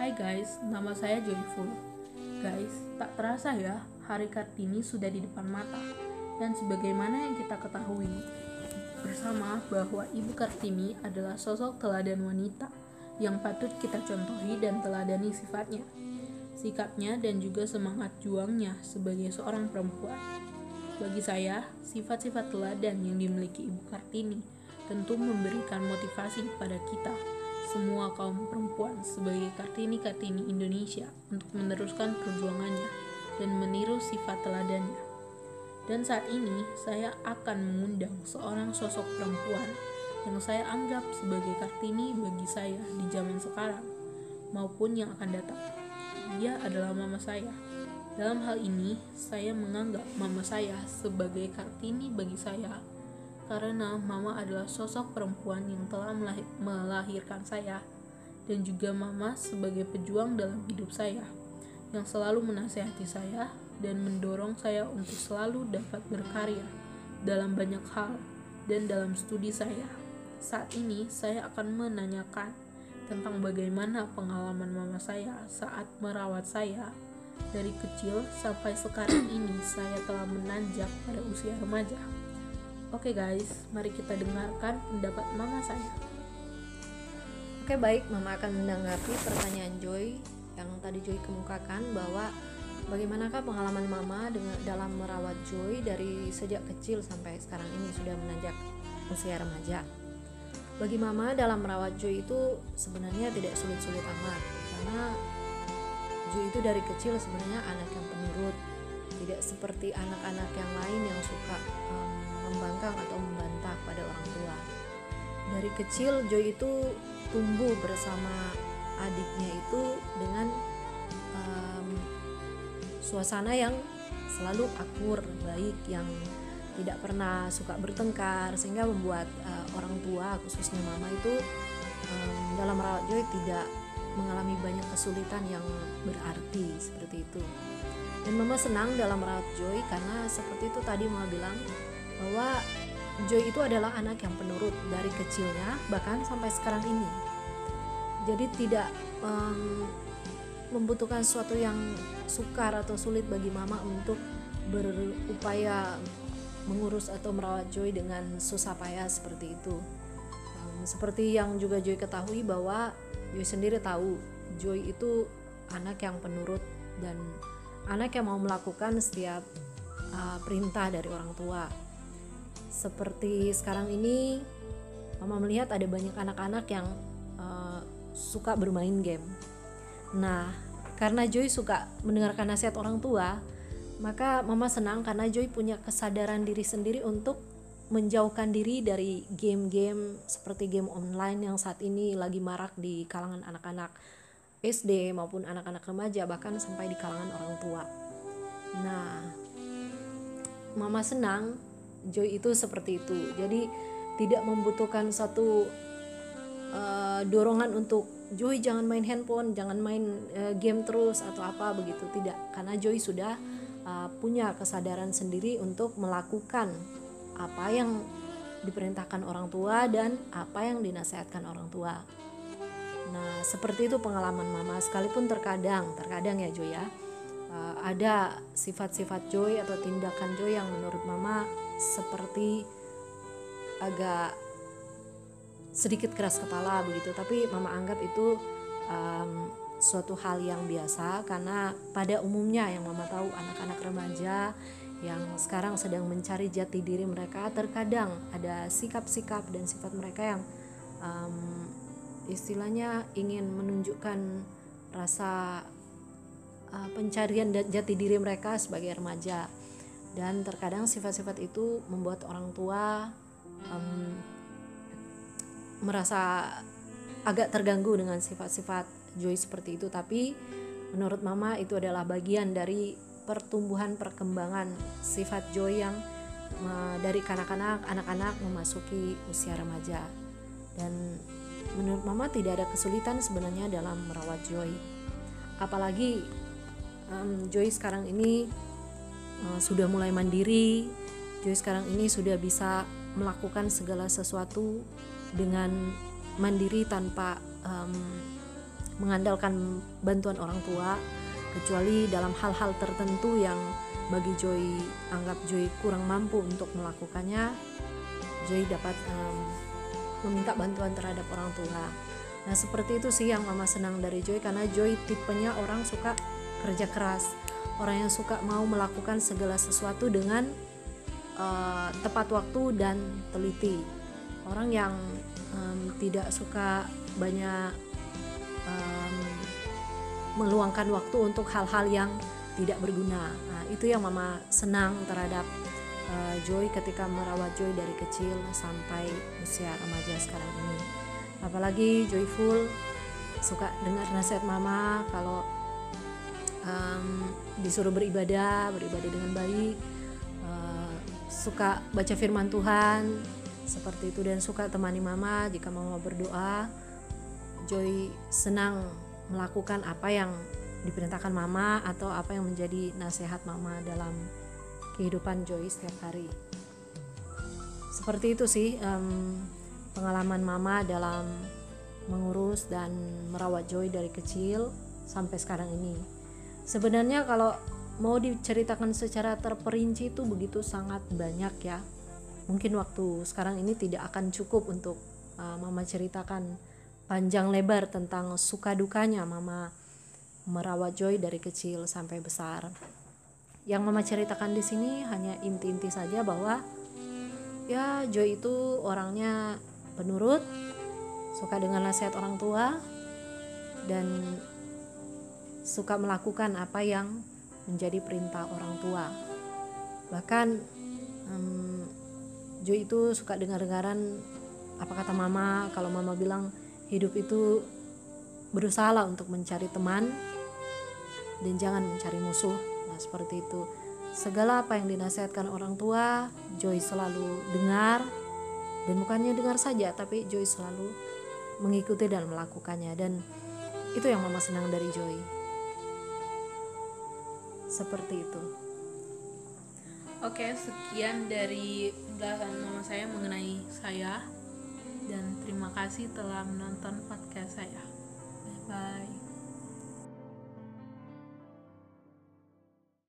Hai guys, nama saya Joyful. Guys, tak terasa ya, hari Kartini sudah di depan mata. Dan sebagaimana yang kita ketahui bersama bahwa Ibu Kartini adalah sosok teladan wanita yang patut kita contohi dan teladani sifatnya, sikapnya dan juga semangat juangnya sebagai seorang perempuan. Bagi saya, sifat-sifat teladan yang dimiliki Ibu Kartini tentu memberikan motivasi pada kita semua kaum perempuan sebagai Kartini-Kartini Indonesia untuk meneruskan perjuangannya dan meniru sifat teladannya. Dan saat ini saya akan mengundang seorang sosok perempuan yang saya anggap sebagai Kartini bagi saya di zaman sekarang maupun yang akan datang. Dia adalah mama saya. Dalam hal ini, saya menganggap mama saya sebagai Kartini bagi saya karena mama adalah sosok perempuan yang telah melahirkan saya dan juga mama sebagai pejuang dalam hidup saya yang selalu menasehati saya dan mendorong saya untuk selalu dapat berkarya dalam banyak hal dan dalam studi saya. Saat ini saya akan menanyakan tentang bagaimana pengalaman mama saya saat merawat saya dari kecil sampai sekarang ini saya telah menanjak pada usia remaja. Oke guys, mari kita dengarkan pendapat mama saya. Oke baik, mama akan menanggapi pertanyaan Joy yang tadi Joy kemukakan bahwa bagaimanakah pengalaman mama dengan dalam merawat Joy dari sejak kecil sampai sekarang ini sudah menanjak usia remaja. Bagi mama dalam merawat Joy itu sebenarnya tidak sulit-sulit amat karena Joy itu dari kecil sebenarnya anak yang penurut, tidak seperti anak-anak yang lain yang suka um, membangkang atau membantah pada orang tua. Dari kecil Joy itu tumbuh bersama adiknya itu dengan um, suasana yang selalu akur, baik, yang tidak pernah suka bertengkar sehingga membuat uh, orang tua khususnya mama itu um, dalam merawat Joy tidak mengalami banyak kesulitan yang berarti seperti itu. Dan mama senang dalam merawat Joy karena seperti itu tadi mama bilang bahwa Joy itu adalah anak yang penurut dari kecilnya bahkan sampai sekarang ini. Jadi tidak um, membutuhkan sesuatu yang sukar atau sulit bagi mama untuk berupaya mengurus atau merawat Joy dengan susah payah seperti itu. Um, seperti yang juga Joy ketahui bahwa Joy sendiri tahu Joy itu anak yang penurut dan anak yang mau melakukan setiap uh, perintah dari orang tua seperti sekarang ini mama melihat ada banyak anak-anak yang uh, suka bermain game nah karena Joy suka mendengarkan nasihat orang tua maka mama senang karena Joy punya kesadaran diri sendiri untuk menjauhkan diri dari game-game seperti game online yang saat ini lagi marak di kalangan anak-anak SD maupun anak-anak remaja bahkan sampai di kalangan orang tua. Nah, mama senang Joy itu seperti itu. Jadi tidak membutuhkan satu uh, dorongan untuk Joy jangan main handphone, jangan main uh, game terus atau apa begitu. Tidak, karena Joy sudah uh, punya kesadaran sendiri untuk melakukan apa yang diperintahkan orang tua dan apa yang dinasihatkan orang tua. Nah, seperti itu pengalaman mama sekalipun terkadang, terkadang ya Joy ya. Uh, ada sifat-sifat Joy atau tindakan Joy yang menurut mama seperti agak sedikit keras kepala begitu. Tapi mama anggap itu um, suatu hal yang biasa karena pada umumnya yang mama tahu anak-anak remaja yang sekarang sedang mencari jati diri mereka terkadang ada sikap-sikap dan sifat mereka yang um, istilahnya ingin menunjukkan rasa uh, pencarian jati diri mereka sebagai remaja. Dan terkadang sifat-sifat itu membuat orang tua um, merasa agak terganggu dengan sifat-sifat Joy seperti itu. Tapi menurut mama itu adalah bagian dari pertumbuhan perkembangan sifat Joy yang uh, dari kanak-kanak anak-anak memasuki usia remaja. Dan menurut mama tidak ada kesulitan sebenarnya dalam merawat Joy. Apalagi um, Joy sekarang ini uh, sudah mulai mandiri. Joy sekarang ini sudah bisa melakukan segala sesuatu dengan mandiri tanpa um, mengandalkan bantuan orang tua kecuali dalam hal-hal tertentu yang bagi Joy anggap Joy kurang mampu untuk melakukannya Joy dapat um, meminta bantuan terhadap orang tua. Nah seperti itu sih yang mama senang dari Joy karena Joy tipenya orang suka kerja keras orang yang suka mau melakukan segala sesuatu dengan uh, tepat waktu dan teliti orang yang um, tidak suka banyak um, meluangkan waktu untuk hal-hal yang tidak berguna. Nah, itu yang mama senang terhadap uh, Joy ketika merawat Joy dari kecil sampai usia remaja sekarang ini. Apalagi joyful suka dengar nasihat mama kalau um, disuruh beribadah, beribadah dengan baik, uh, suka baca firman Tuhan seperti itu dan suka temani mama jika mama berdoa. Joy senang melakukan apa yang diperintahkan mama atau apa yang menjadi nasihat mama dalam kehidupan Joy setiap hari. Seperti itu sih um, pengalaman mama dalam mengurus dan merawat Joy dari kecil sampai sekarang ini. Sebenarnya kalau mau diceritakan secara terperinci itu begitu sangat banyak ya. Mungkin waktu sekarang ini tidak akan cukup untuk uh, mama ceritakan panjang lebar tentang suka dukanya mama merawat Joy dari kecil sampai besar. Yang mama ceritakan di sini hanya inti-inti saja bahwa ya Joy itu orangnya penurut, suka dengan nasihat orang tua dan suka melakukan apa yang menjadi perintah orang tua. Bahkan Joy itu suka dengar-dengaran apa kata mama kalau mama bilang hidup itu berusaha untuk mencari teman dan jangan mencari musuh. Nah seperti itu. Segala apa yang dinasihatkan orang tua Joy selalu dengar dan bukannya dengar saja tapi Joy selalu mengikuti dan melakukannya. Dan itu yang mama senang dari Joy seperti itu Oke, sekian dari penjelasan mama saya mengenai saya dan terima kasih telah menonton podcast saya. Bye bye.